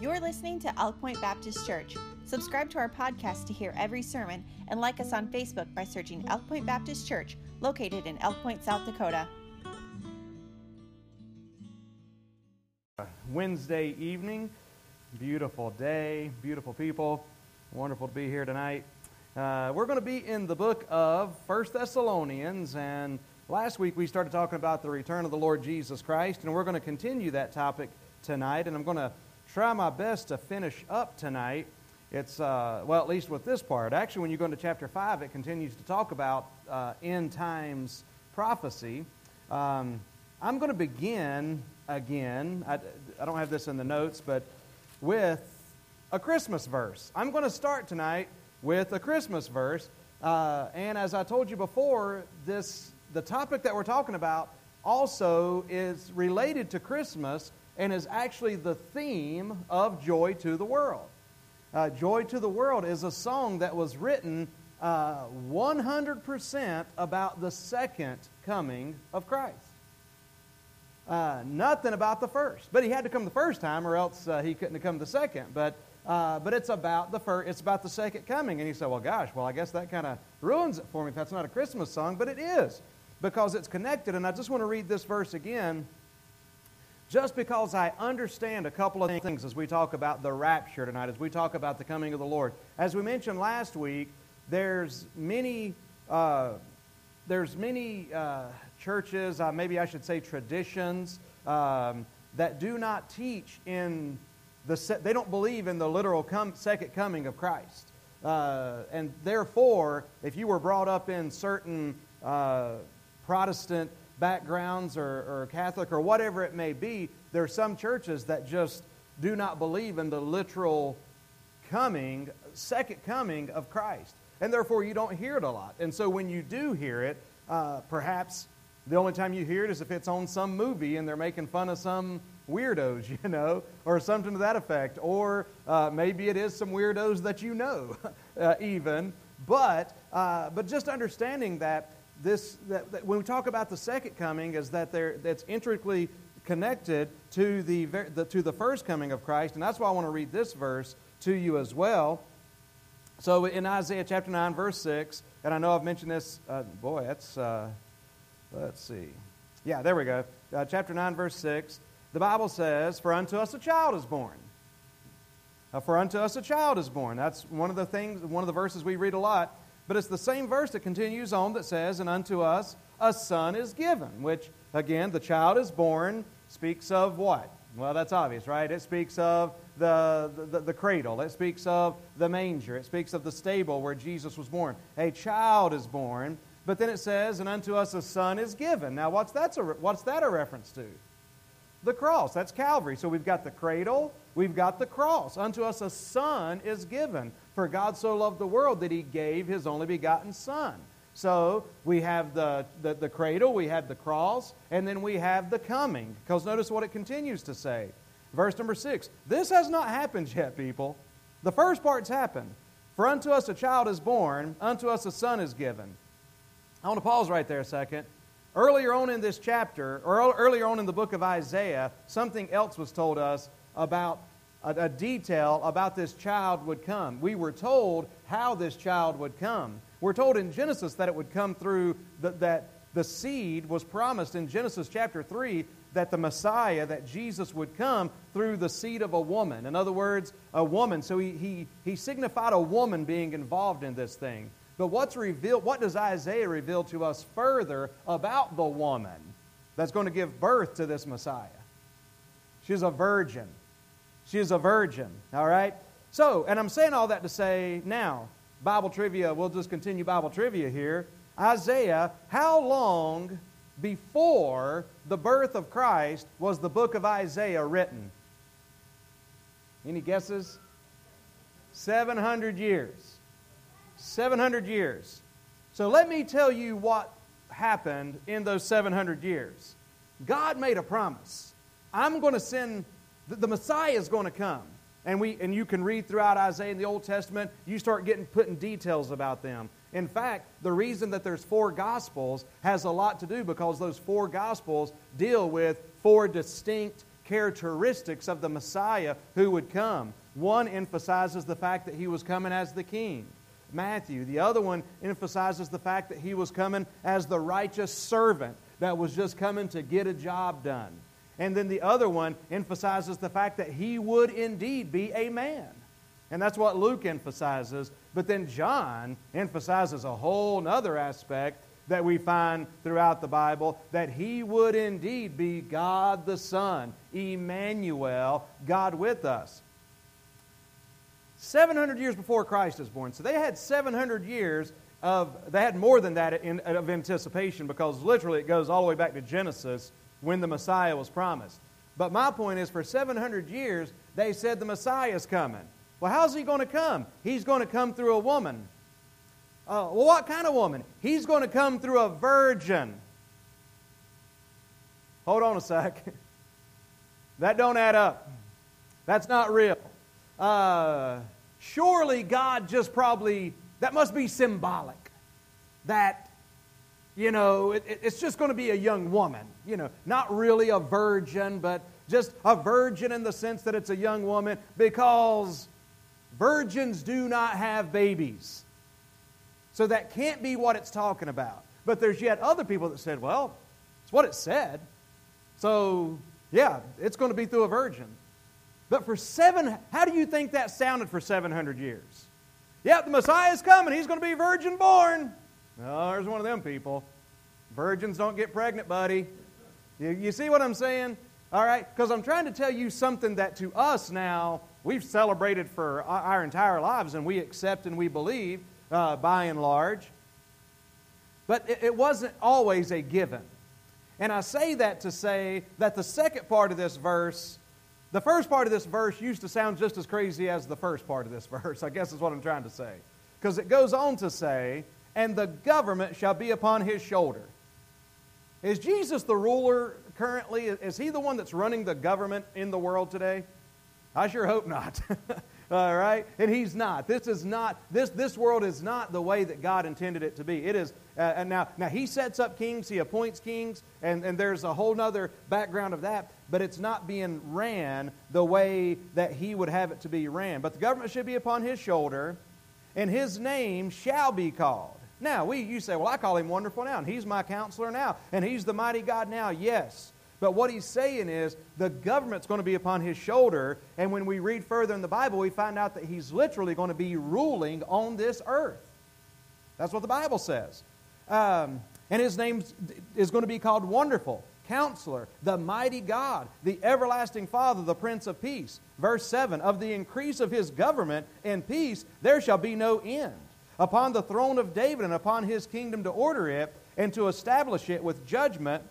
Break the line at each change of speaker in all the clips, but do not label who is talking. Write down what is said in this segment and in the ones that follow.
You're listening to Elk Point Baptist Church. Subscribe to our podcast to hear every sermon and like us on Facebook by searching Elk Point Baptist Church, located in Elk Point, South Dakota.
Wednesday evening. Beautiful day, beautiful people. Wonderful to be here tonight. Uh, we're going to be in the book of First Thessalonians, and last week we started talking about the return of the Lord Jesus Christ, and we're going to continue that topic tonight. And I'm going to try my best to finish up tonight. It's, uh, well, at least with this part. Actually, when you go into chapter 5, it continues to talk about uh, end times prophecy. Um, I'm going to begin again. I, I don't have this in the notes, but with a Christmas verse. I'm going to start tonight with a Christmas verse. Uh, and as I told you before, this the topic that we're talking about also is related to Christmas and is actually the theme of Joy to the World. Uh, Joy to the World is a song that was written uh, 100% about the second coming of Christ. Uh, nothing about the first. But he had to come the first time, or else uh, he couldn't have come the second. But, uh, but it's about the first, it's about the second coming. And you say, well, gosh, well, I guess that kind of ruins it for me if that's not a Christmas song. But it is, because it's connected. And I just want to read this verse again, just because I understand a couple of things as we talk about the rapture tonight, as we talk about the coming of the Lord. As we mentioned last week, there's many, uh, there's many uh, churches, uh, maybe I should say traditions, um, that do not teach in the, se- they don't believe in the literal come, second coming of Christ. Uh, and therefore, if you were brought up in certain uh, Protestant backgrounds or, or Catholic or whatever it may be, there are some churches that just do not believe in the literal coming, second coming of Christ. And therefore, you don't hear it a lot. And so when you do hear it, uh, perhaps the only time you hear it is if it's on some movie and they're making fun of some weirdos, you know, or something to that effect. Or uh, maybe it is some weirdos that you know, uh, even. But, uh, but just understanding that this, that, that when we talk about the second coming, is that there, that's intricately connected to the, the, to the first coming of Christ. And that's why I want to read this verse to you as well. So in Isaiah chapter 9, verse 6, and I know I've mentioned this, uh, boy, that's, uh, let's see. Yeah, there we go. Uh, chapter 9, verse 6. The Bible says, For unto us a child is born. Uh, for unto us a child is born. That's one of the things, one of the verses we read a lot. But it's the same verse that continues on that says, And unto us a son is given, which, again, the child is born speaks of what? Well, that's obvious, right? It speaks of the, the, the, cradle. It speaks of the manger. It speaks of the stable where Jesus was born. A child is born. But then it says, And unto us a son is given. Now, what's, that's a, what's that a reference to? The cross. That's Calvary. So we've got the cradle, we've got the cross. Unto us a son is given. For God so loved the world that he gave his only begotten son. So we have the, the, the, cradle, we have the cross, and then we have the coming. Because notice what it continues to say. Verse number six. This has not happened yet, people. The first part's happened. For unto us a child is born, unto us a son is given. I want to pause right there a second. Earlier on in this chapter, or earlier on in the book of Isaiah, something else was told us about a, a detail about this child would come. We were told how this child would come. We're told in Genesis that it would come through, the, that the seed was promised in Genesis chapter 3 that the Messiah, that Jesus would come through the seed of a woman. In other words, a woman. So he, he, he signified a woman being involved in this thing. But what's revealed, what does Isaiah reveal to us further about the woman that's going to give birth to this Messiah? She's a virgin. She is a virgin, all right? So, and I'm saying all that to say now, Bible trivia, we'll just continue Bible trivia here. Isaiah, how long before the birth of Christ was the book of Isaiah written? Any guesses? 700 years. 700 years. So let me tell you what happened in those 700 years. God made a promise. I'm going to send, the Messiah is going to come. And, we, and you can read throughout Isaiah in the Old Testament, you start getting putting details about them. In fact, the reason that there's four Gospels has a lot to do because those four Gospels deal with four distinct characteristics of the Messiah who would come. One emphasizes the fact that he was coming as the king. Matthew. The other one emphasizes the fact that he was coming as the righteous servant that was just coming to get a job done. And then the other one emphasizes the fact that he would indeed be a man. And that's what Luke emphasizes. But then John emphasizes a whole other aspect that we find throughout the Bible that he would indeed be God the Son, Emmanuel, God with us. 700 years before Christ is born. So they had 700 years of, they had more than that in, of anticipation because literally it goes all the way back to Genesis when the Messiah was promised. But my point is, for 700 years, they said the Messiah is coming. Well, how's he going to come? He's going to come through a woman. Uh, well, what kind of woman? He's going to come through a virgin. Hold on a sec. That don't add up. That's not real. Uh, surely God just probably, that must be symbolic. That, you know, it, it's just going to be a young woman. You know, not really a virgin, but just a virgin in the sense that it's a young woman because virgins do not have babies. So that can't be what it's talking about. But there's yet other people that said, well, it's what it said. So, yeah, it's going to be through a virgin. But for seven, how do you think that sounded for 700 years? Yep, the Messiah is coming. He's going to be virgin born. Oh, there's one of them people. Virgins don't get pregnant, buddy. You, you see what I'm saying? All right? Because I'm trying to tell you something that to us now, we've celebrated for our, entire lives and we accept and we believe uh, by and large. But it, it wasn't always a given. And I say that to say that the second part of this verse the first part of this verse used to sound just as crazy as the first part of this verse, I guess is what I'm trying to say. Because it goes on to say, and the government shall be upon his shoulder. Is Jesus the ruler currently? Is he the one that's running the government in the world today? I sure hope not. All right? And he's not. This is not, this, this world is not the way that God intended it to be. It is, uh, and now, now he sets up kings, he appoints kings, and, and there's a whole other background of that, but it's not being ran the way that he would have it to be ran. But the government should be upon his shoulder, and his name shall be called. Now, we, you say, well, I call him wonderful now, and he's my counselor now, and he's the mighty God now. Yes. But what he's saying is the government's going to be upon his shoulder. And when we read further in the Bible, we find out that he's literally going to be ruling on this earth. That's what the Bible says. Um, and his name is going to be called Wonderful, Counselor, the Mighty God, the Everlasting Father, the Prince of Peace. Verse 7 Of the increase of his government and peace, there shall be no end. Upon the throne of David and upon his kingdom to order it and to establish it with judgment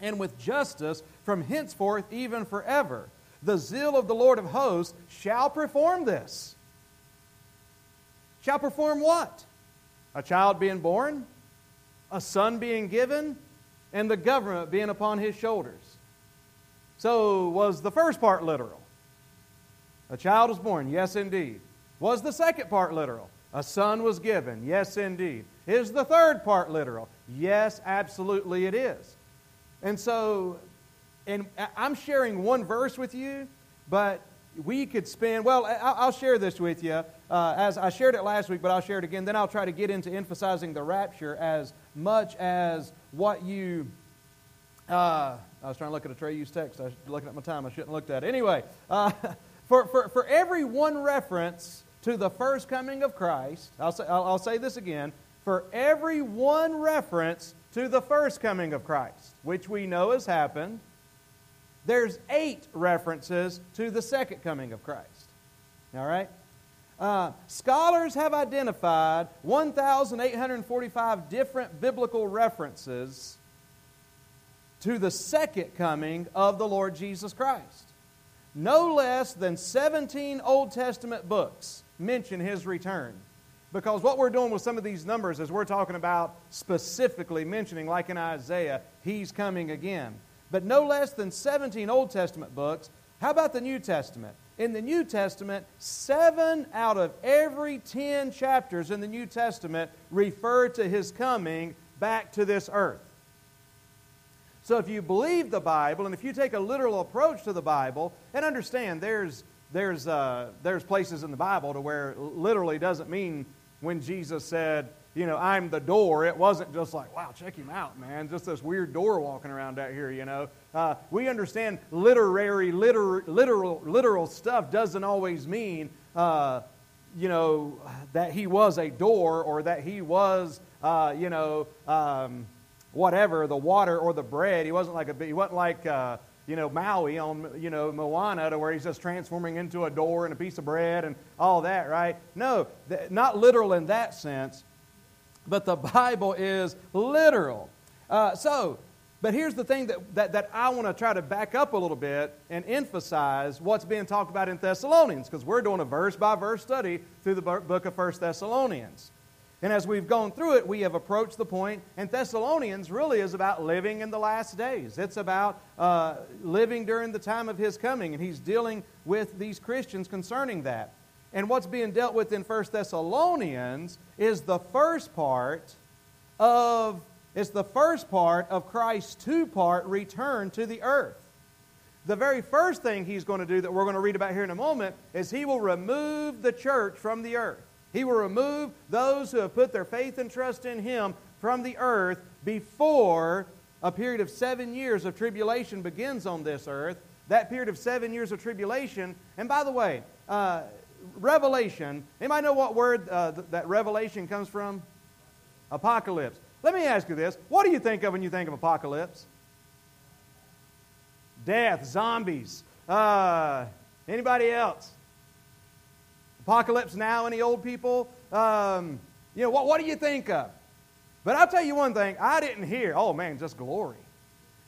and with justice from henceforth even forever. The zeal of the Lord of hosts shall perform this. Shall perform what? A child being born, a son being given, and the government being upon his shoulders. So, was the first part literal? A child was born, yes, indeed. Was the second part literal? A son was given, yes, indeed. Is the third part literal? Yes, absolutely it is. And so, and I'm sharing one verse with you, but we could spend, well, I'll share this with you uh, as I shared it last week, but I'll share it again. Then I'll try to get into emphasizing the rapture as much as what you. Uh, I was trying to look at a Trey used text. I was looking at my time. I shouldn't have looked at it. Anyway, uh, for, for, for every one reference to the first coming of Christ, I'll say, I'll, I'll say this again. For every one reference to the first coming of Christ, which we know has happened, there's eight references to the second coming of Christ. All right? Uh, scholars have identified 1,845 different biblical references to the second coming of the Lord Jesus Christ. No less than 17 Old Testament books mention his return. Because what we're doing with some of these numbers is we're talking about specifically mentioning, like in Isaiah, he's coming again. But no less than 17 Old Testament books. How about the New Testament? In the New Testament, seven out of every 10 chapters in the New Testament refer to his coming back to this earth. So if you believe the Bible and if you take a literal approach to the Bible, and understand there's, there's, uh, there's places in the Bible to where literally doesn't mean when Jesus said, you know, I'm the door, it wasn't just like, wow, check him out, man. Just this weird door walking around out here, you know. Uh, we understand literary, literal, literal, literal stuff doesn't always mean, uh, you know, that he was a door or that he was, uh, you know, um, whatever, the water or the bread. He wasn't like a, he wasn't like, uh, you know, Maui on, you know, Moana to where he's just transforming into a door and a piece of bread and all that, right? No, th- not literal in that sense, but the Bible is literal. Uh, so, but here's the thing that, that, that I want to try to back up a little bit and emphasize what's being talked about in Thessalonians, because we're doing a verse by verse study through the book of First Thessalonians. And as we've gone through it, we have approached the point, and Thessalonians really is about living in the last days. It's about uh, living during the time of his coming, and he's dealing with these Christians concerning that. And what's being dealt with in First Thessalonians is the first part of it's the first part of Christ's two-part return to the earth. The very first thing he's going to do that we're going to read about here in a moment is he will remove the church from the earth. He will remove those who have put their faith and trust in Him from the earth before a period of seven years of tribulation begins on this earth. That period of seven years of tribulation, and by the way, uh, revelation, anybody know what word uh, th- that revelation comes from? Apocalypse. Let me ask you this. What do you think of when you think of apocalypse? Death, zombies. Uh, anybody else? Apocalypse Now, any old people? Um, you know, what, what do you think of? But I'll tell you one thing, I didn't hear, oh man, just glory.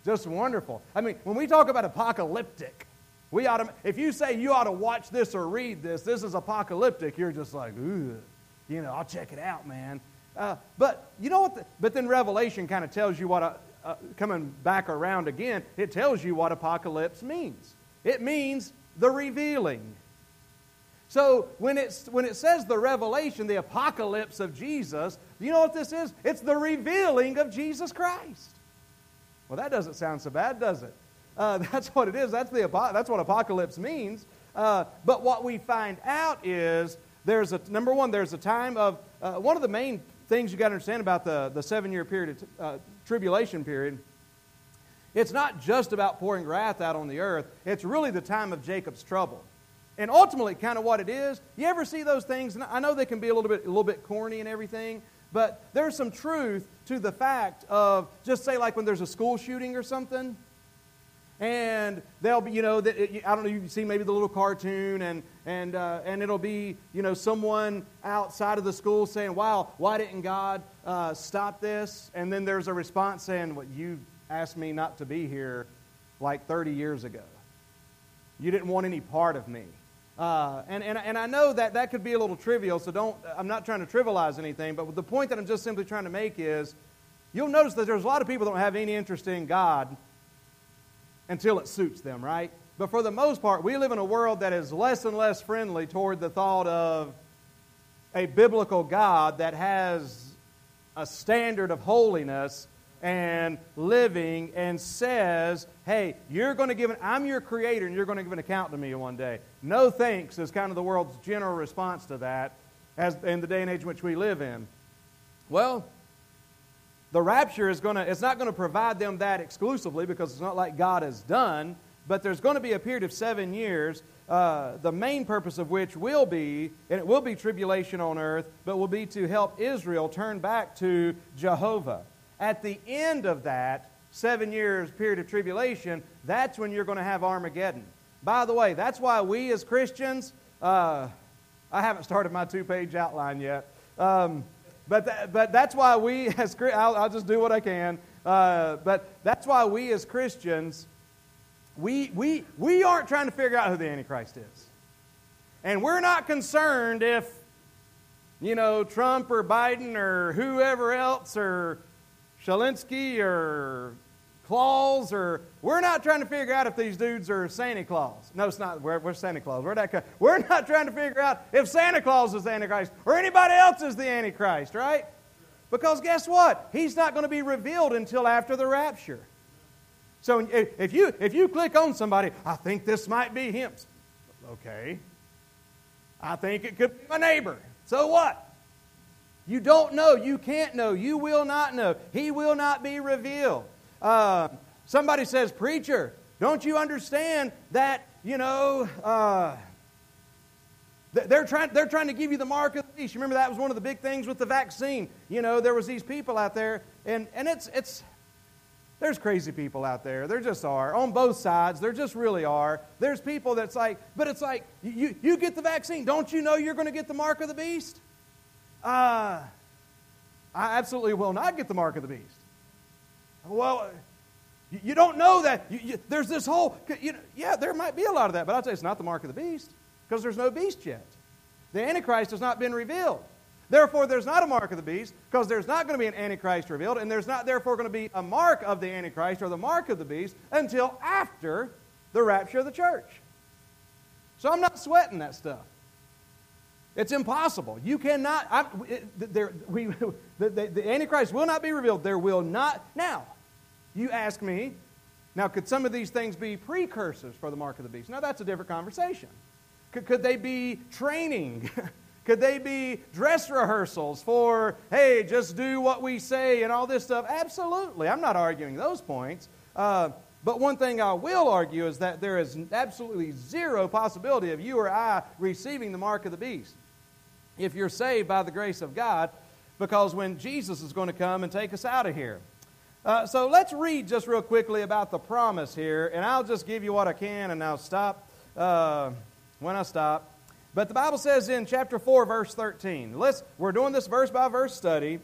Just wonderful. I mean, when we talk about apocalyptic, we ought to, if you say you ought to watch this or read this, this is apocalyptic, you're just like, you know, I'll check it out, man. Uh, but you know what? The, but then Revelation kind of tells you what, a, uh, coming back around again, it tells you what apocalypse means. It means the revealing. So when, it's, when it says the revelation, the apocalypse of Jesus, you know what this is? It's the revealing of Jesus Christ. Well, that doesn't sound so bad, does it? Uh, that's what it is. That's, the, that's what apocalypse means. Uh, but what we find out is there's a, number one, there's a time of, uh, one of the main things you got to understand about the, the seven year period, of, uh, tribulation period, it's not just about pouring wrath out on the earth, it's really the time of Jacob's trouble. And ultimately, kind of what it is, you ever see those things? And I know they can be a little bit, a little bit corny and everything, but there's some truth to the fact of just say like when there's a school shooting or something, and they'll be, you know, that I don't know, you see maybe the little cartoon, and and uh, and it'll be, you know, someone outside of the school saying, "Wow, why didn't God uh, stop this?" And then there's a response saying, "Well, you asked me not to be here like 30 years ago. You didn't want any part of me." Uh, and, and, and I know that that could be a little trivial, so don't, I'm not trying to trivialize anything, but the point that I'm just simply trying to make is you'll notice that there's a lot of people that don't have any interest in God until it suits them, right? But for the most part, we live in a world that is less and less friendly toward the thought of a biblical God that has a standard of holiness and living and says, hey, you're going to give an, I'm your creator and you're going to give an account to me one day. No thanks is kind of the world's general response to that as in the day and age in which we live in. Well, the rapture is going to, it's not going to provide them that exclusively because it's not like God has done, but there's going to be a period of seven years, uh, the main purpose of which will be, and it will be tribulation on earth, but will be to help Israel turn back to Jehovah. At the end of that seven years period of tribulation, that's when you're going to have Armageddon. By the way, that's why we as Christians, uh, I haven't started my two page outline yet. Um, but, th- but that's why we as I'll, I'll just do what I can. Uh, but that's why we as Christians, we, we, we aren't trying to figure out who the Antichrist is. And we're not concerned if, you know, Trump or Biden or whoever else or Zelensky or Claus or we're not trying to figure out if these dudes are Santa Claus. No, it's not. We're, we're Santa Claus. We're, that, we're not trying to figure out if Santa Claus is the Antichrist or anybody else is the Antichrist, right? Because guess what? He's not going to be revealed until after the rapture. So eh, if you, if you click on somebody, I think this might be him. Okay. I think it could be my neighbor. So what? You don't know. You can't know. You will not know. He will not be revealed. Uh, somebody says, Preacher, don't you understand that, you know, uh, they're trying, they're trying to give you the mark of the beast. You remember that was one of the big things with the vaccine. You know, there was these people out there, and, and it's, it's, there's crazy people out there. There just are. On both sides, there just really are. There's people that's like, but it's like, you, you get the vaccine. Don't you know you're going to get the mark of the beast? Uh, I absolutely will not get the mark of the beast. Well, you, don't know that. You, you, there's this whole, you know, yeah, there might be a lot of that, but I'll tell you, it's not the mark of the beast because there's no beast yet. The Antichrist has not been revealed. Therefore, there's not a mark of the beast because there's not going to be an Antichrist revealed, and there's not, therefore, going to be a mark of the Antichrist or the mark of the beast until after the rapture of the church. So I'm not sweating that stuff. It's impossible. You cannot. I, it, there, we, the, the, the Antichrist will not be revealed. There will not. Now, you ask me, now, could some of these things be precursors for the mark of the beast? Now, that's a different conversation. Could, could they be training? Could they be dress rehearsals for, hey, just do what we say and all this stuff? Absolutely. I'm not arguing those points. Uh, but one thing I will argue is that there is absolutely zero possibility of you or I receiving the mark of the beast if you're saved by the grace of God, because when Jesus is going to come and take us out of here. Uh, so let's read just real quickly about the promise here, and I'll just give you what I can, and I'll stop uh, when I stop. But the Bible says in chapter 4, verse 13, let's, we're doing this verse by verse study,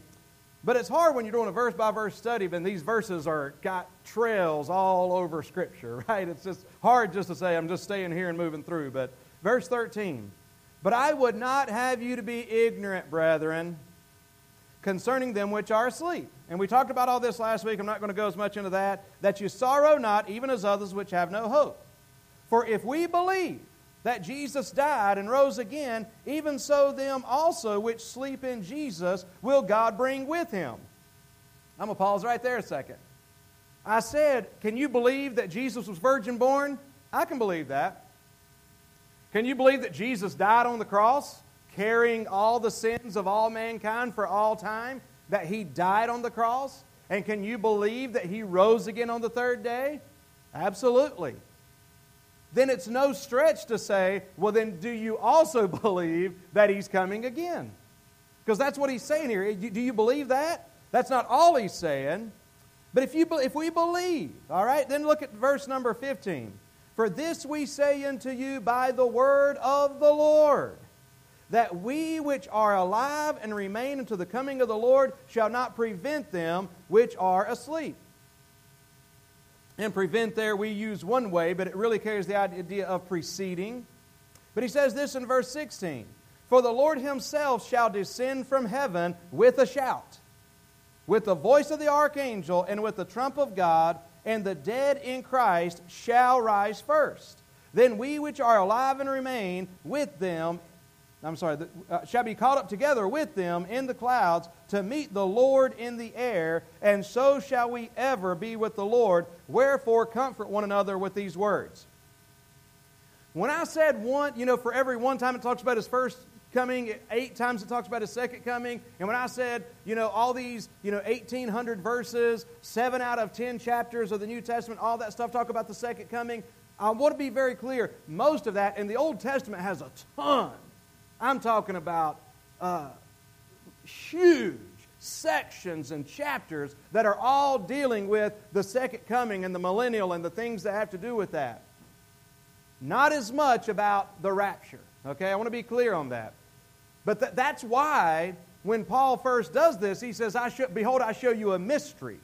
but it's hard when you're doing a verse by verse study, but these verses are got trails all over Scripture, right? It's just hard just to say, I'm just staying here and moving through. But verse 13, but I would not have you to be ignorant, brethren, concerning them which are asleep. And we talked about all this last week. I'm not going to go as much into that. That you sorrow not, even as others which have no hope. For if we believe, that Jesus died and rose again, even so them also which sleep in Jesus will God bring with him. I'm going to pause right there a second. I said, Can you believe that Jesus was virgin born? I can believe that. Can you believe that Jesus died on the cross, carrying all the sins of all mankind for all time? That he died on the cross? And can you believe that he rose again on the third day? Absolutely then it's no stretch to say, well, then do you also believe that he's coming again? Because that's what he's saying here. Do you believe that? That's not all he's saying. But if, you, if we believe, all right, then look at verse number 15. For this we say unto you by the word of the Lord, that we which are alive and remain until the coming of the Lord shall not prevent them which are asleep. And prevent there we use one way, but it really carries the idea of preceding. But he says this in verse 16 For the Lord himself shall descend from heaven with a shout, with the voice of the archangel, and with the trump of God, and the dead in Christ shall rise first. Then we which are alive and remain with them I'm sorry, uh, shall be caught up together with them in the clouds to meet the Lord in the air, and so shall we ever be with the Lord. Wherefore, comfort one another with these words. When I said one, you know, for every one time it talks about his first coming, eight times it talks about his second coming. And when I said, you know, all these, you know, 1,800 verses, seven out of 10 chapters of the New Testament, all that stuff talk about the second coming, I want to be very clear. Most of that in the Old Testament has a ton I'm talking about uh, huge sections and chapters that are all dealing with the second coming and the millennial and the things that have to do with that. Not as much about the rapture. Okay, I want to be clear on that. But th- that's why when Paul first does this, he says, I Behold, I show you a mystery.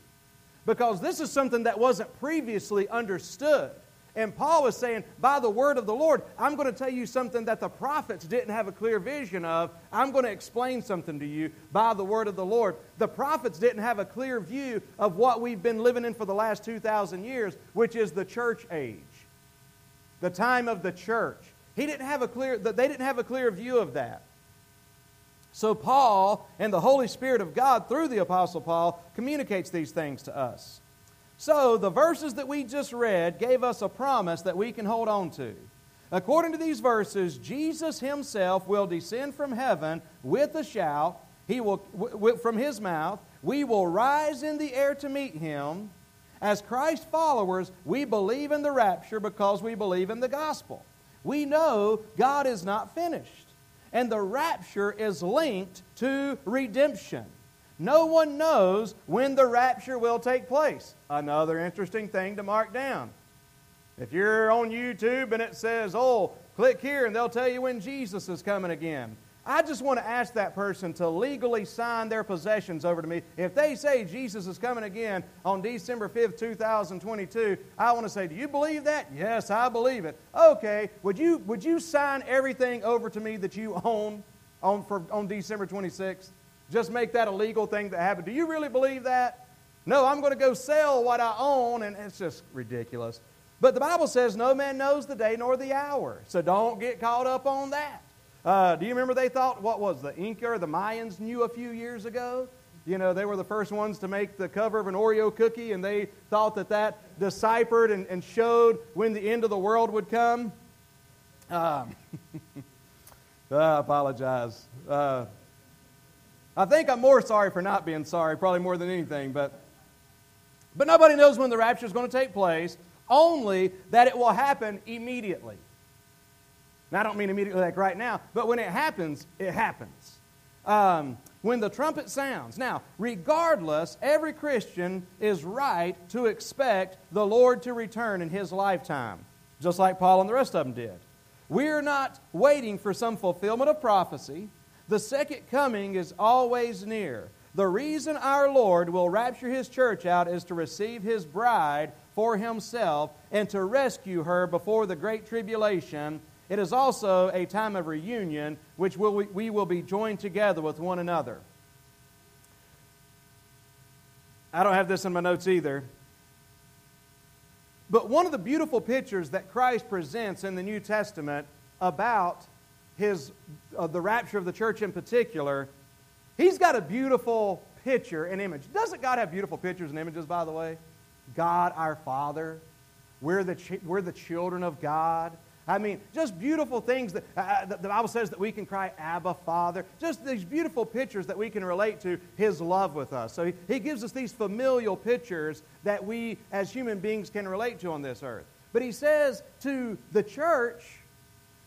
Because this is something that wasn't previously understood. And Paul is saying, by the word of the Lord, I'm going to tell you something that the prophets didn't have a clear vision of. I'm going to explain something to you by the word of the Lord. The prophets didn't have a clear view of what we've been living in for the last 2,000 years, which is the church age, the time of the church. He didn't have a clear, they didn't have a clear view of that. So Paul and the Holy Spirit of God through the Apostle Paul communicates these things to us. So, the verses that we just read gave us a promise that we can hold on to. According to these verses, Jesus himself will descend from heaven with a shout. He will, w- from his mouth, we will rise in the air to meet him. As Christ followers, we believe in the rapture because we believe in the gospel. We know God is not finished, and the rapture is linked to redemption. No one knows when the rapture will take place. Another interesting thing to mark down. If you're on YouTube and it says, oh, click here and they'll tell you when Jesus is coming again. I just want to ask that person to legally sign their possessions over to me. If they say Jesus is coming again on December 5th, 2022, I want to say, Do you believe that? Yes, I believe it. Okay, would you, would you sign everything over to me that you own on, for, on December 26th? Just make that a legal thing that happen. Do you really believe that? No, I'm going to go sell what I own, and it's just ridiculous. But the Bible says no man knows the day nor the hour, so don't get caught up on that. Uh, do you remember they thought, what was the Inca or the Mayans knew a few years ago? You know, they were the first ones to make the cover of an Oreo cookie, and they thought that that deciphered and, and showed when the end of the world would come. Um, I apologize. Uh, I think I'm more sorry for not being sorry, probably more than anything, but, but nobody knows when the rapture is going to take place, only that it will happen immediately. Now, I don't mean immediately like right now, but when it happens, it happens. Um, when the trumpet sounds. Now, regardless, every Christian is right to expect the Lord to return in his lifetime, just like Paul and the rest of them did. We're not waiting for some fulfillment of prophecy. The second coming is always near. The reason our Lord will rapture his church out is to receive his bride for himself and to rescue her before the great tribulation. It is also a time of reunion, which will, we will be joined together with one another. I don't have this in my notes either. But one of the beautiful pictures that Christ presents in the New Testament about his, uh, the rapture of the church in particular, he's got a beautiful picture and image. Doesn't God have beautiful pictures and images, by the way? God our Father. We're the, ch- we're the children of God. I mean, just beautiful things that uh, uh, the Bible says that we can cry, Abba, Father. Just these beautiful pictures that we can relate to His love with us. So he, he gives us these familial pictures that we as human beings can relate to on this earth. But He says to the church,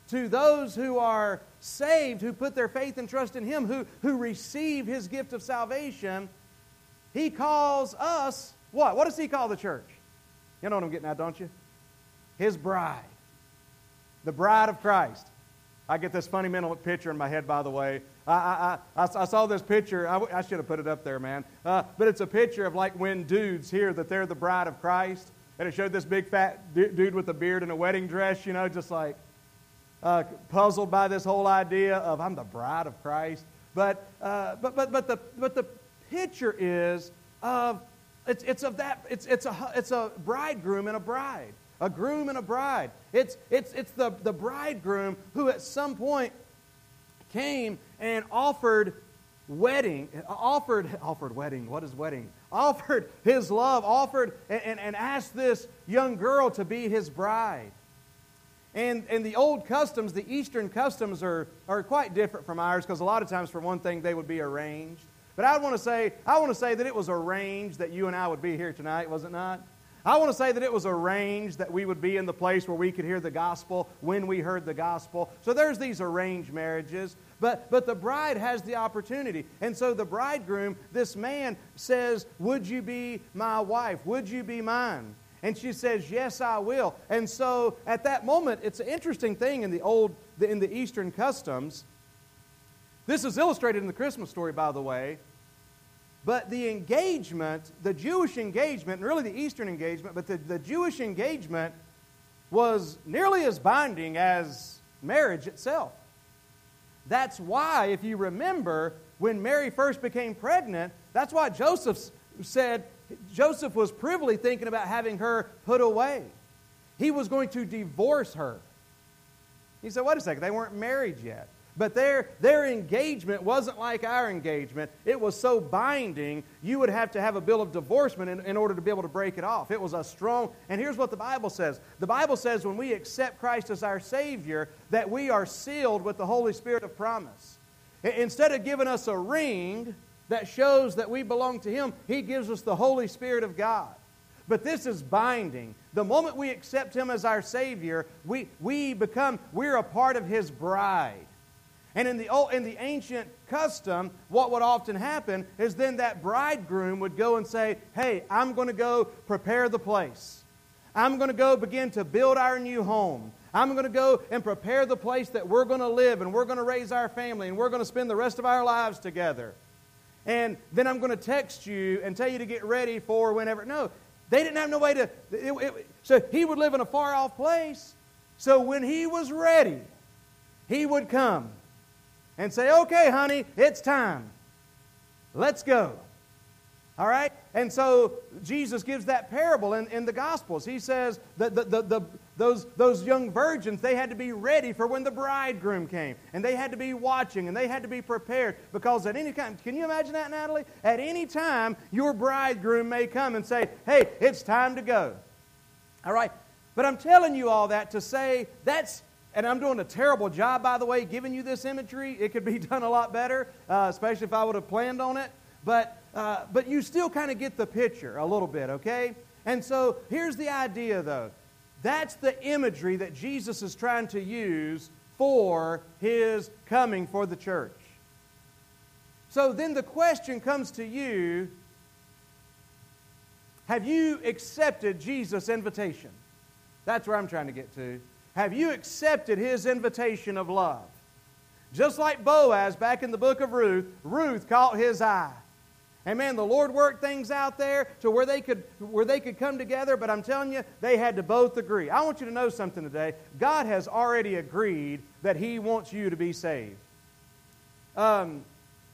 to those who are saved, who put their faith and trust in Him, who, who receive His gift of salvation, He calls us what? What does He call the church? You know what I'm getting at, don't you? His bride. The bride of Christ. I get this funny mental picture in my head, by the way. I, I, I, I saw this picture. I, I, should have put it up there, man. Uh, but it's a picture of like when dudes hear that they're the bride of Christ. And it showed this big fat dude with a beard and a wedding dress, you know, just like uh, puzzled by this whole idea of I'm the bride of Christ. But, uh, but, but, but, the, but the picture is of, it's, it's of that, it's, it's, a, it's a bridegroom and a bride, a groom and a bride. It's, it's, it's the, the bridegroom who at some point came and offered wedding, offered, offered wedding, what is wedding? Offered his love, offered and, and, and asked this young girl to be his bride. And, and the old customs, the Eastern customs, are, are quite different from ours because a lot of times, for one thing, they would be arranged. But I want to say, I want to say that it was arranged that you and I would be here tonight, was it not? I want to say that it was arranged that we would be in the place where we could hear the gospel when we heard the gospel. So there's these arranged marriages. But, but the bride has the opportunity. And so the bridegroom, this man, says, Would you be my wife? Would you be mine? And she says, Yes, I will. And so at that moment, it's an interesting thing in the old, in the Eastern customs. This is illustrated in the Christmas story, by the way. But the engagement, the Jewish engagement, and really the Eastern engagement, but the, the Jewish engagement was nearly as binding as marriage itself. That's why, if you remember, when Mary first became pregnant, that's why Joseph said, Joseph was privily thinking about having her put away. He was going to divorce her. He said, wait a second, they weren't married yet. But their, their engagement wasn't like our engagement. It was so binding, you would have to have a bill of divorcement in, in order to be able to break it off. It was a strong, and here's what the Bible says the Bible says when we accept Christ as our Savior, that we are sealed with the Holy Spirit of promise. Instead of giving us a ring that shows that we belong to Him, He gives us the Holy Spirit of God. But this is binding. The moment we accept Him as our Savior, we, we become, we're a part of His bride. And in the, old, in the ancient custom, what would often happen is then that bridegroom would go and say, Hey, I'm going to go prepare the place. I'm going to go begin to build our new home. I'm going to go and prepare the place that we're going to live and we're going to raise our family and we're going to spend the rest of our lives together. And then I'm going to text you and tell you to get ready for whenever. No, they didn't have no way to. It, it, so he would live in a far off place. So when he was ready, he would come and say, okay, honey, it's time. Let's go. All right? And so Jesus gives that parable in, in the Gospels. He says that the, the, the, those, those young virgins, they had to be ready for when the bridegroom came. And they had to be watching and they had to be prepared because at any time, can you imagine that, Natalie? At any time, your bridegroom may come and say, hey, it's time to go. All right? But I'm telling you all that to say that's and I'm doing a terrible job, by the way, giving you this imagery. It could be done a lot better, uh, especially if I would have planned on it. But, uh, but you still kind of get the picture a little bit, okay? And so here's the idea, though. That's the imagery that Jesus is trying to use for his coming for the church. So then the question comes to you Have you accepted Jesus' invitation? That's where I'm trying to get to. Have you accepted his invitation of love? Just like Boaz back in the book of Ruth, Ruth caught his eye. Amen. the Lord worked things out there to where they could where they could come together, but I'm telling you, they had to both agree. I want you to know something today. God has already agreed that He wants you to be saved. Um,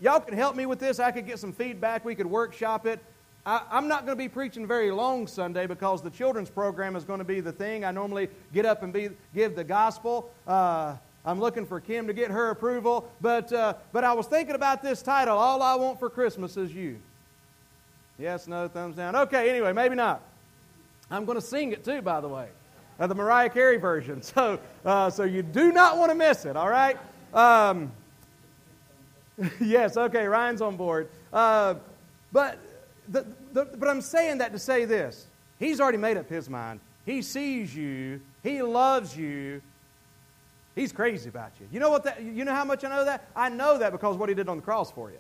y'all can help me with this. I could get some feedback. We could workshop it. I, am not going to be preaching very long Sunday because the children's program is going to be the thing. I normally get up and be, give the gospel. Uh, I'm looking for Kim to get her approval. But, uh, but I was thinking about this title All I Want for Christmas is You. Yes, no, thumbs down. Okay, anyway, maybe not. I'm going to sing it too, by the way, uh, the Mariah Carey version. So, uh, so you do not want to miss it, all right? Um, yes, okay, Ryan's on board. Uh, but the, the, but I'm saying that to say this. He's already made up his mind. He sees you. He loves you. He's crazy about you. You know what that, you know how much I know that? I know that because what he did on the cross for you.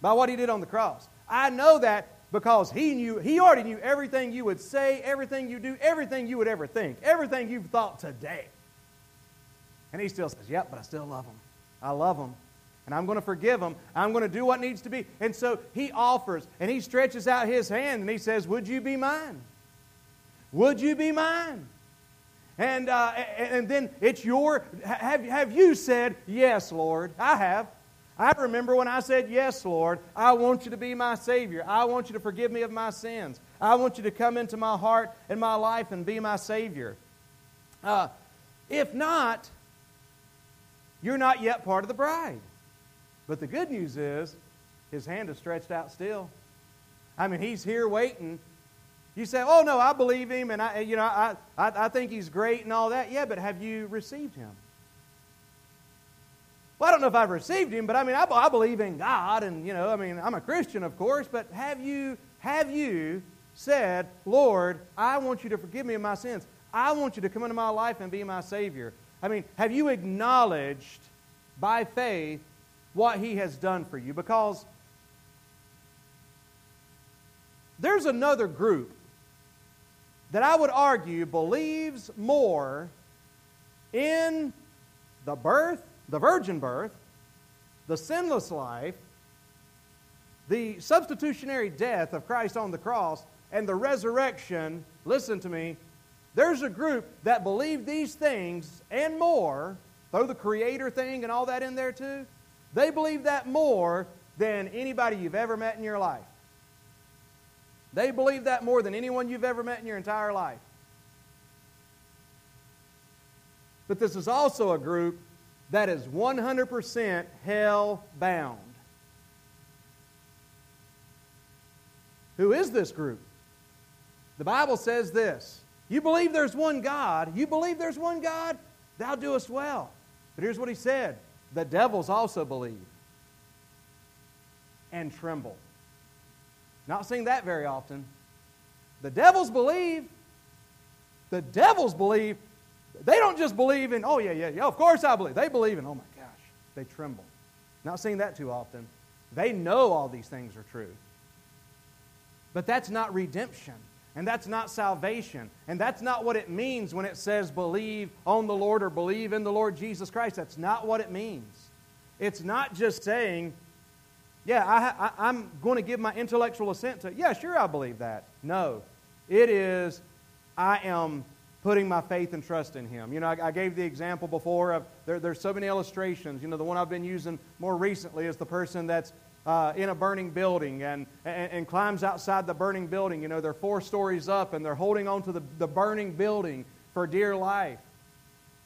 By what he did on the cross. I know that because he knew he already knew everything you would say, everything you do, everything you would ever think, everything you've thought today. And he still says, "Yep, but I still love him. I love him and I'm going to forgive them. I'm going to do what needs to be. And so he offers and he stretches out his hand and he says, Would you be mine? Would you be mine? And, uh, and then it's your, have, have you said, Yes, Lord? I have. I remember when I said, Yes, Lord, I want you to be my Savior. I want you to forgive me of my sins. I want you to come into my heart and my life and be my Savior. Uh, if not, you're not yet part of the bride. But the good news is, his hand is stretched out still. I mean, he's here waiting. You say, "Oh no, I believe him, and I, you know, I, I, I think he's great and all that." Yeah, but have you received him? Well, I don't know if I've received him, but I mean, I, I believe in God, and you know, I mean, I'm a Christian, of course. But have you, have you said, "Lord, I want you to forgive me of my sins. I want you to come into my life and be my Savior"? I mean, have you acknowledged by faith what He has done for you. Because there's another group that I would argue believes more in the birth, the virgin birth, the sinless life, the substitutionary death of Christ on the cross, and the resurrection. Listen to me. There's a group that believe these things and more, throw the creator thing and all that in there too. They believe that more than anybody you've ever met in your life. They believe that more than anyone you've ever met in your entire life. But this is also a group that is 100% hell bound. Who is this group? The Bible says this You believe there's one God, you believe there's one God, thou doest well. But here's what he said the devils also believe and tremble. Not seeing that very often. The devils believe. The devils believe. They don't just believe in, oh, yeah, yeah, yeah, of course I believe. They believe in, oh my gosh, they tremble. Not seeing that too often. They know all these things are true. But that's not redemption. And that's not salvation. And that's not what it means when it says believe on the Lord or believe in the Lord Jesus Christ. That's not what it means. It's not just saying, yeah, I, am going to give my intellectual assent to, yeah, sure, I believe that. No. It is, I am putting my faith and trust in Him. You know, I, I gave the example before of there, there's so many illustrations. You know, the one I've been using more recently is the person that's uh, in a burning building and, and, and, climbs outside the burning building. You know, they're four stories up and they're holding on to the, the burning building for dear life.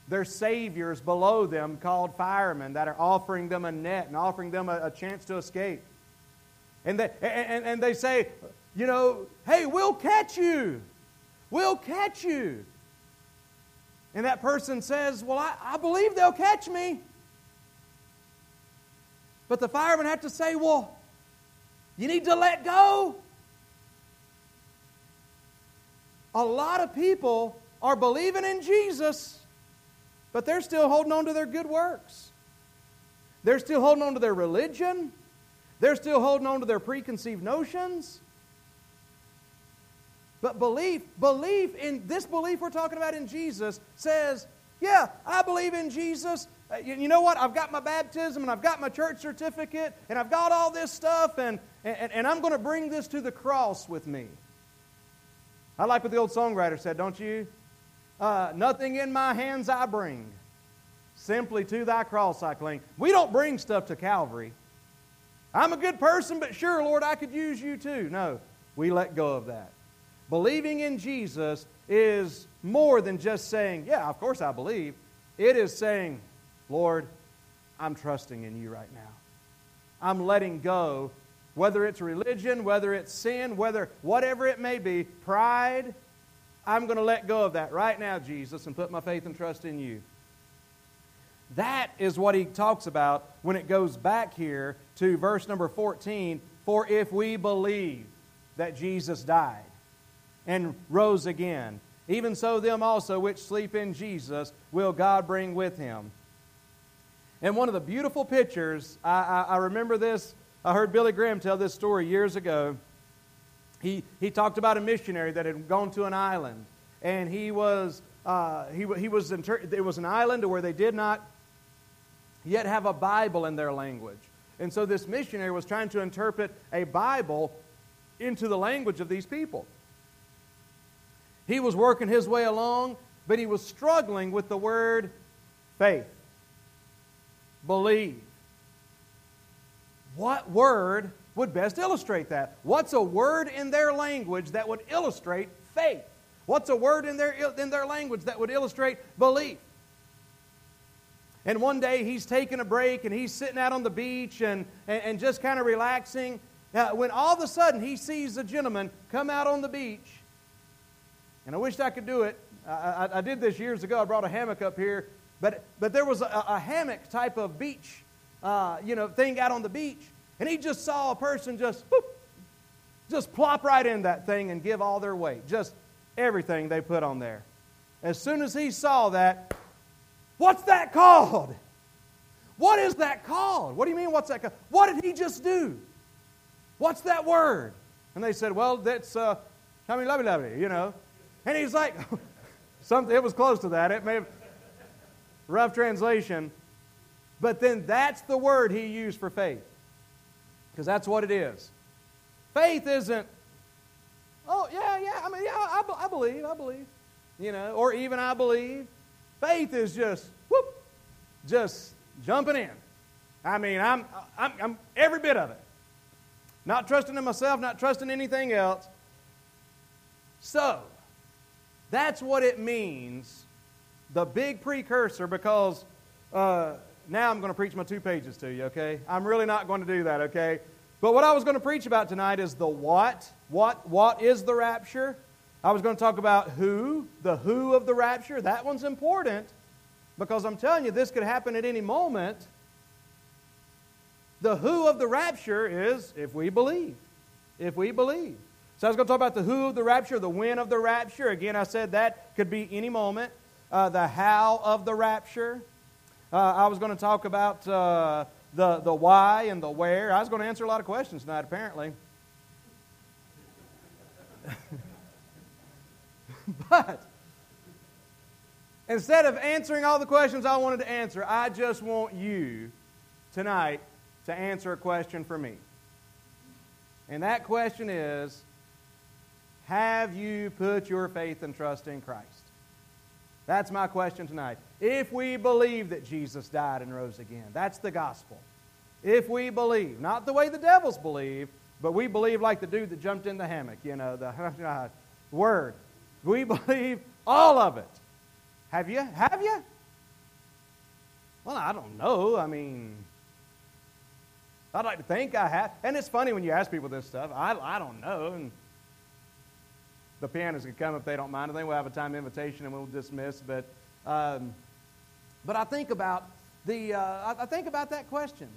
There's saviors below them called firemen that are offering them a net and offering them a, a chance to escape. And they, and, and they say, you know, hey, we'll catch you. We'll catch you. And that person says, well, I, I believe they'll catch me. But the firemen have to say, well, you need to let go. A lot of people are believing in Jesus but they're still holding on to their good works. They're still holding on to their religion. They're still holding on to their preconceived notions. But belief, belief in this belief we're talking about in Jesus says, yeah, I believe in Jesus. Uh, you, know what? I've got my baptism and I've got my church certificate and I've got all this stuff and, and, and I'm going to bring this to the cross with me. I like what the old songwriter said, don't you? Uh, nothing in my hands I bring, simply to thy cross I cling. We don't bring stuff to Calvary. I'm a good person, but sure, Lord, I could use you too. No, we let go of that. Believing in Jesus is more than just saying, Yeah, of course I believe. It is saying, Lord, I'm trusting in you right now. I'm letting go, whether it's religion, whether it's sin, whether whatever it may be, pride, I'm going to let go of that right now, Jesus, and put my faith and trust in you. That is what he talks about when it goes back here to verse number 14. For if we believe that Jesus died and rose again, even so them also which sleep in Jesus will God bring with him. And one of the beautiful pictures, I, I, I remember this, I heard Billy Graham tell this story years ago. He, he talked about a missionary that had gone to an island, and he was, uh, he, he was inter- it was an island where they did not yet have a Bible in their language. And so this missionary was trying to interpret a Bible into the language of these people. He was working his way along, but he was struggling with the word faith, believe. What word would best illustrate that. What's a word in their language that would illustrate faith? What's a word in their, in their language that would illustrate belief? And one day he's taking a break and he's sitting out on the beach and, and, and just kind of relaxing. Now, when all of a sudden he sees a gentleman come out on the beach. And I wished I could do it. I, I, I did this years ago. I brought a hammock up here. But, but there was a, a hammock type of beach, uh, you know, thing out on the beach. And he just saw a person just, whoop, just plop right in that thing and give all their weight, just everything they put on there. As soon as he saw that, what's that called? What is that called? What do you mean, what's that called? What did he just do? What's that word? And they said, well, that's, uh, mean, lovey, lovey, you know. And he's like, something, it was close to that. It may have, rough translation. But then that's the word he used for faith because that's what it is. Faith isn't, oh, yeah, yeah, I mean, yeah, I, I believe, I believe, you know, or even I believe. Faith is just, whoop, just jumping in. I mean, I'm, I'm, I'm every bit of it. Not trusting in myself, not trusting anything else. So, that's what it means, the big precursor, because uh, now I'm going to preach my two pages to you, okay? I'm really not going to do that, okay? But what I was going to preach about tonight is the what. What what is the rapture? I was going to talk about who, the who of the rapture. That one's important because I'm telling you this could happen at any moment. The who of the rapture is if we believe. If we believe. So I was going to talk about the who of the rapture, the when of the rapture. Again, I said that could be any moment. Uh, the how of the rapture. Uh, I was going to talk about uh, the, the why and the where. I was going to answer a lot of questions tonight, apparently. but instead of answering all the questions I wanted to answer, I just want you tonight to answer a question for me. And that question is Have you put your faith and trust in Christ? That's my question tonight. If we believe that Jesus died and rose again, that's the gospel. If we believe, not the way the devils believe, but we believe like the dude that jumped in the hammock, you know, the word. We believe all of it. Have you? Have you? Well, I don't know. I mean, I'd like to think I have. And it's funny when you ask people this stuff. I, I don't know. And the pianists can come if they don't mind. I think we'll have a time invitation and we'll dismiss. But, um, but I think about the uh, I think about that question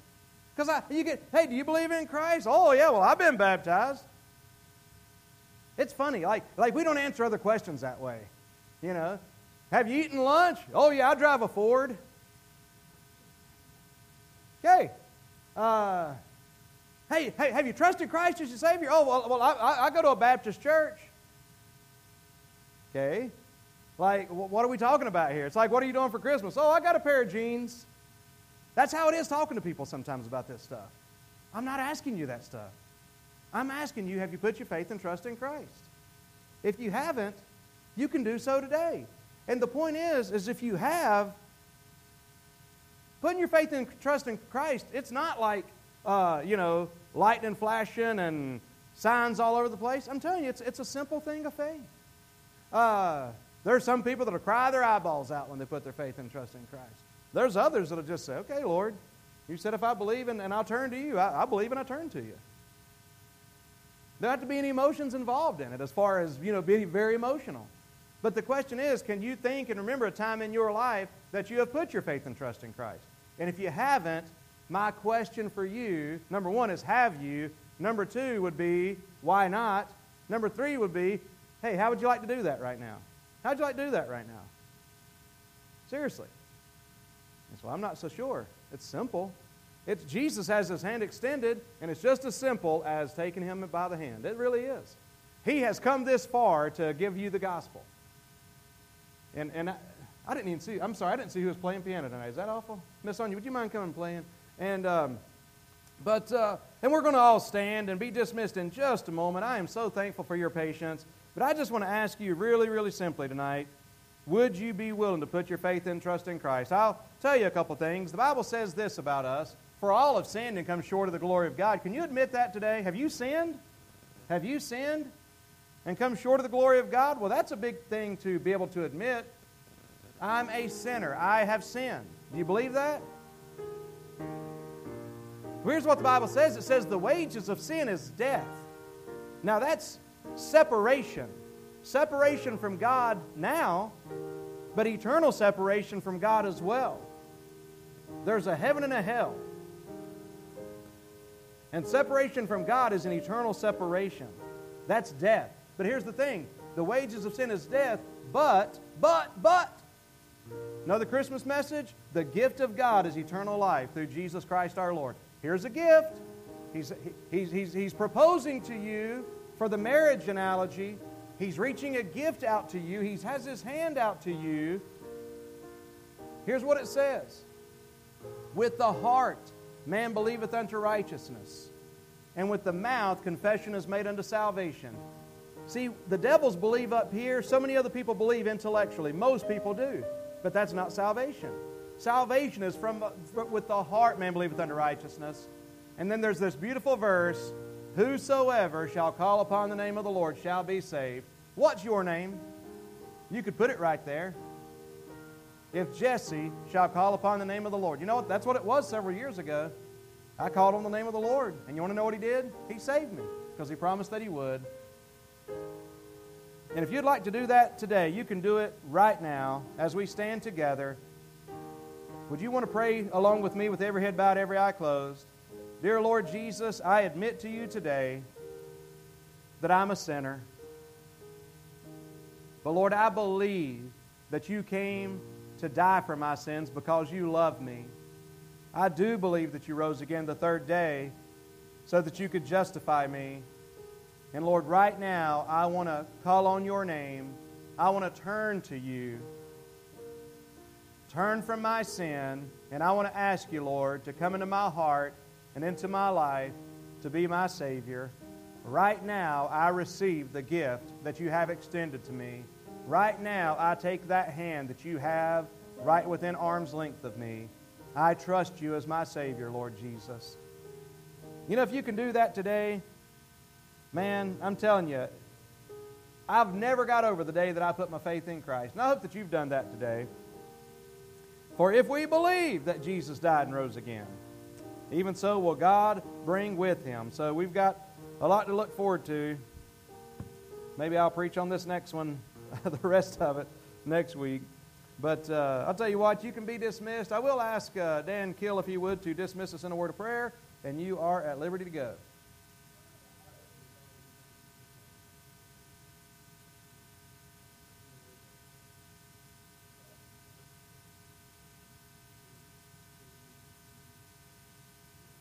because I you get hey, do you believe in Christ? Oh yeah, well I've been baptized. It's funny, like like we don't answer other questions that way. You know, have you eaten lunch? Oh yeah, I drive a Ford. Okay. Uh, hey, hey, have you trusted Christ as your Savior? Oh well, well I, I go to a Baptist church. Okay? Like, what are we talking about here? It's like, what are you doing for Christmas? Oh, I got a pair of jeans. That's how it is talking to people sometimes about this stuff. I'm not asking you that stuff. I'm asking you, have you put your faith and trust in Christ? If you haven't, you can do so today. And the point is, is if you have, putting your faith and trust in Christ, it's not like, uh, you know, lightning flashing and signs all over the place. I'm telling you, it's, it's a simple thing of faith. Uh, there are some people that'll cry their eyeballs out when they put their faith and trust in Christ. There's others that'll just say, okay, Lord, you said if I believe and, and I'll turn to you, I, I believe and I turn to you. There don't have to be any emotions involved in it as far as, you know, being very emotional. But the question is, can you think and remember a time in your life that you have put your faith and trust in Christ? And if you haven't, my question for you, number one, is have you? Number two would be, why not? Number three would be, Hey, how would you like to do that right now? How would you like to do that right now? Seriously. And so I'm not so sure. It's simple. It's Jesus has his hand extended, and it's just as simple as taking him by the hand. It really is. He has come this far to give you the gospel. And, and I, I didn't even see, I'm sorry, I didn't see who was playing piano tonight. Is that awful? Miss Sonia, would you mind coming and playing? And, um, but, uh, and we're going to all stand and be dismissed in just a moment. I am so thankful for your patience. But I just want to ask you really, really simply tonight would you be willing to put your faith and trust in Christ? I'll tell you a couple things. The Bible says this about us For all have sinned and come short of the glory of God. Can you admit that today? Have you sinned? Have you sinned and come short of the glory of God? Well, that's a big thing to be able to admit. I'm a sinner. I have sinned. Do you believe that? Here's what the Bible says it says, The wages of sin is death. Now, that's separation. Separation from God now, but eternal separation from God as well. There's a heaven and a hell. And separation from God is an eternal separation. That's death. But here's the thing the wages of sin is death, but, but, but. Another Christmas message the gift of God is eternal life through Jesus Christ our Lord. Here's a gift. He's, he's, he's, he's proposing to you for the marriage analogy, he's reaching a gift out to you, he has his hand out to you. Here's what it says With the heart, man believeth unto righteousness, and with the mouth, confession is made unto salvation. See, the devils believe up here. So many other people believe intellectually. Most people do. But that's not salvation. Salvation is from with the heart man believeth unto righteousness. And then there's this beautiful verse Whosoever shall call upon the name of the Lord shall be saved. What's your name? You could put it right there. if Jesse shall call upon the name of the Lord. You know what? That's what it was several years ago. I called on the name of the Lord. And you want to know what he did? He saved me because he promised that he would. And if you'd like to do that today, you can do it right now as we stand together. Would you want to pray along with me with every head bowed, every eye closed? Dear Lord Jesus, I admit to you today that I'm a sinner. But Lord, I believe that you came to die for my sins because you love me. I do believe that you rose again the third day so that you could justify me. And Lord, right now, I want to call on your name. I want to turn to you, turn from my sin, and I want to ask you, Lord, to come into my heart and into my life to be my Savior. Right now, I receive the gift that you have extended to me. Right now, I take that hand that you have right within arm's length of me. I trust you as my Savior, Lord Jesus. You know, if you can do that today, man, I'm telling you, I've never got over the day that I put my faith in Christ. And I hope that you've done that today. For if we believe that Jesus died and rose again, even so will God bring with him. So we've got a lot to look forward to. Maybe I'll preach on this next one, the rest of it next week. But uh, I'll tell you what, you can be dismissed. I will ask uh, Dan Kill, if he would, to dismiss us in a word of prayer, and you are at liberty to go.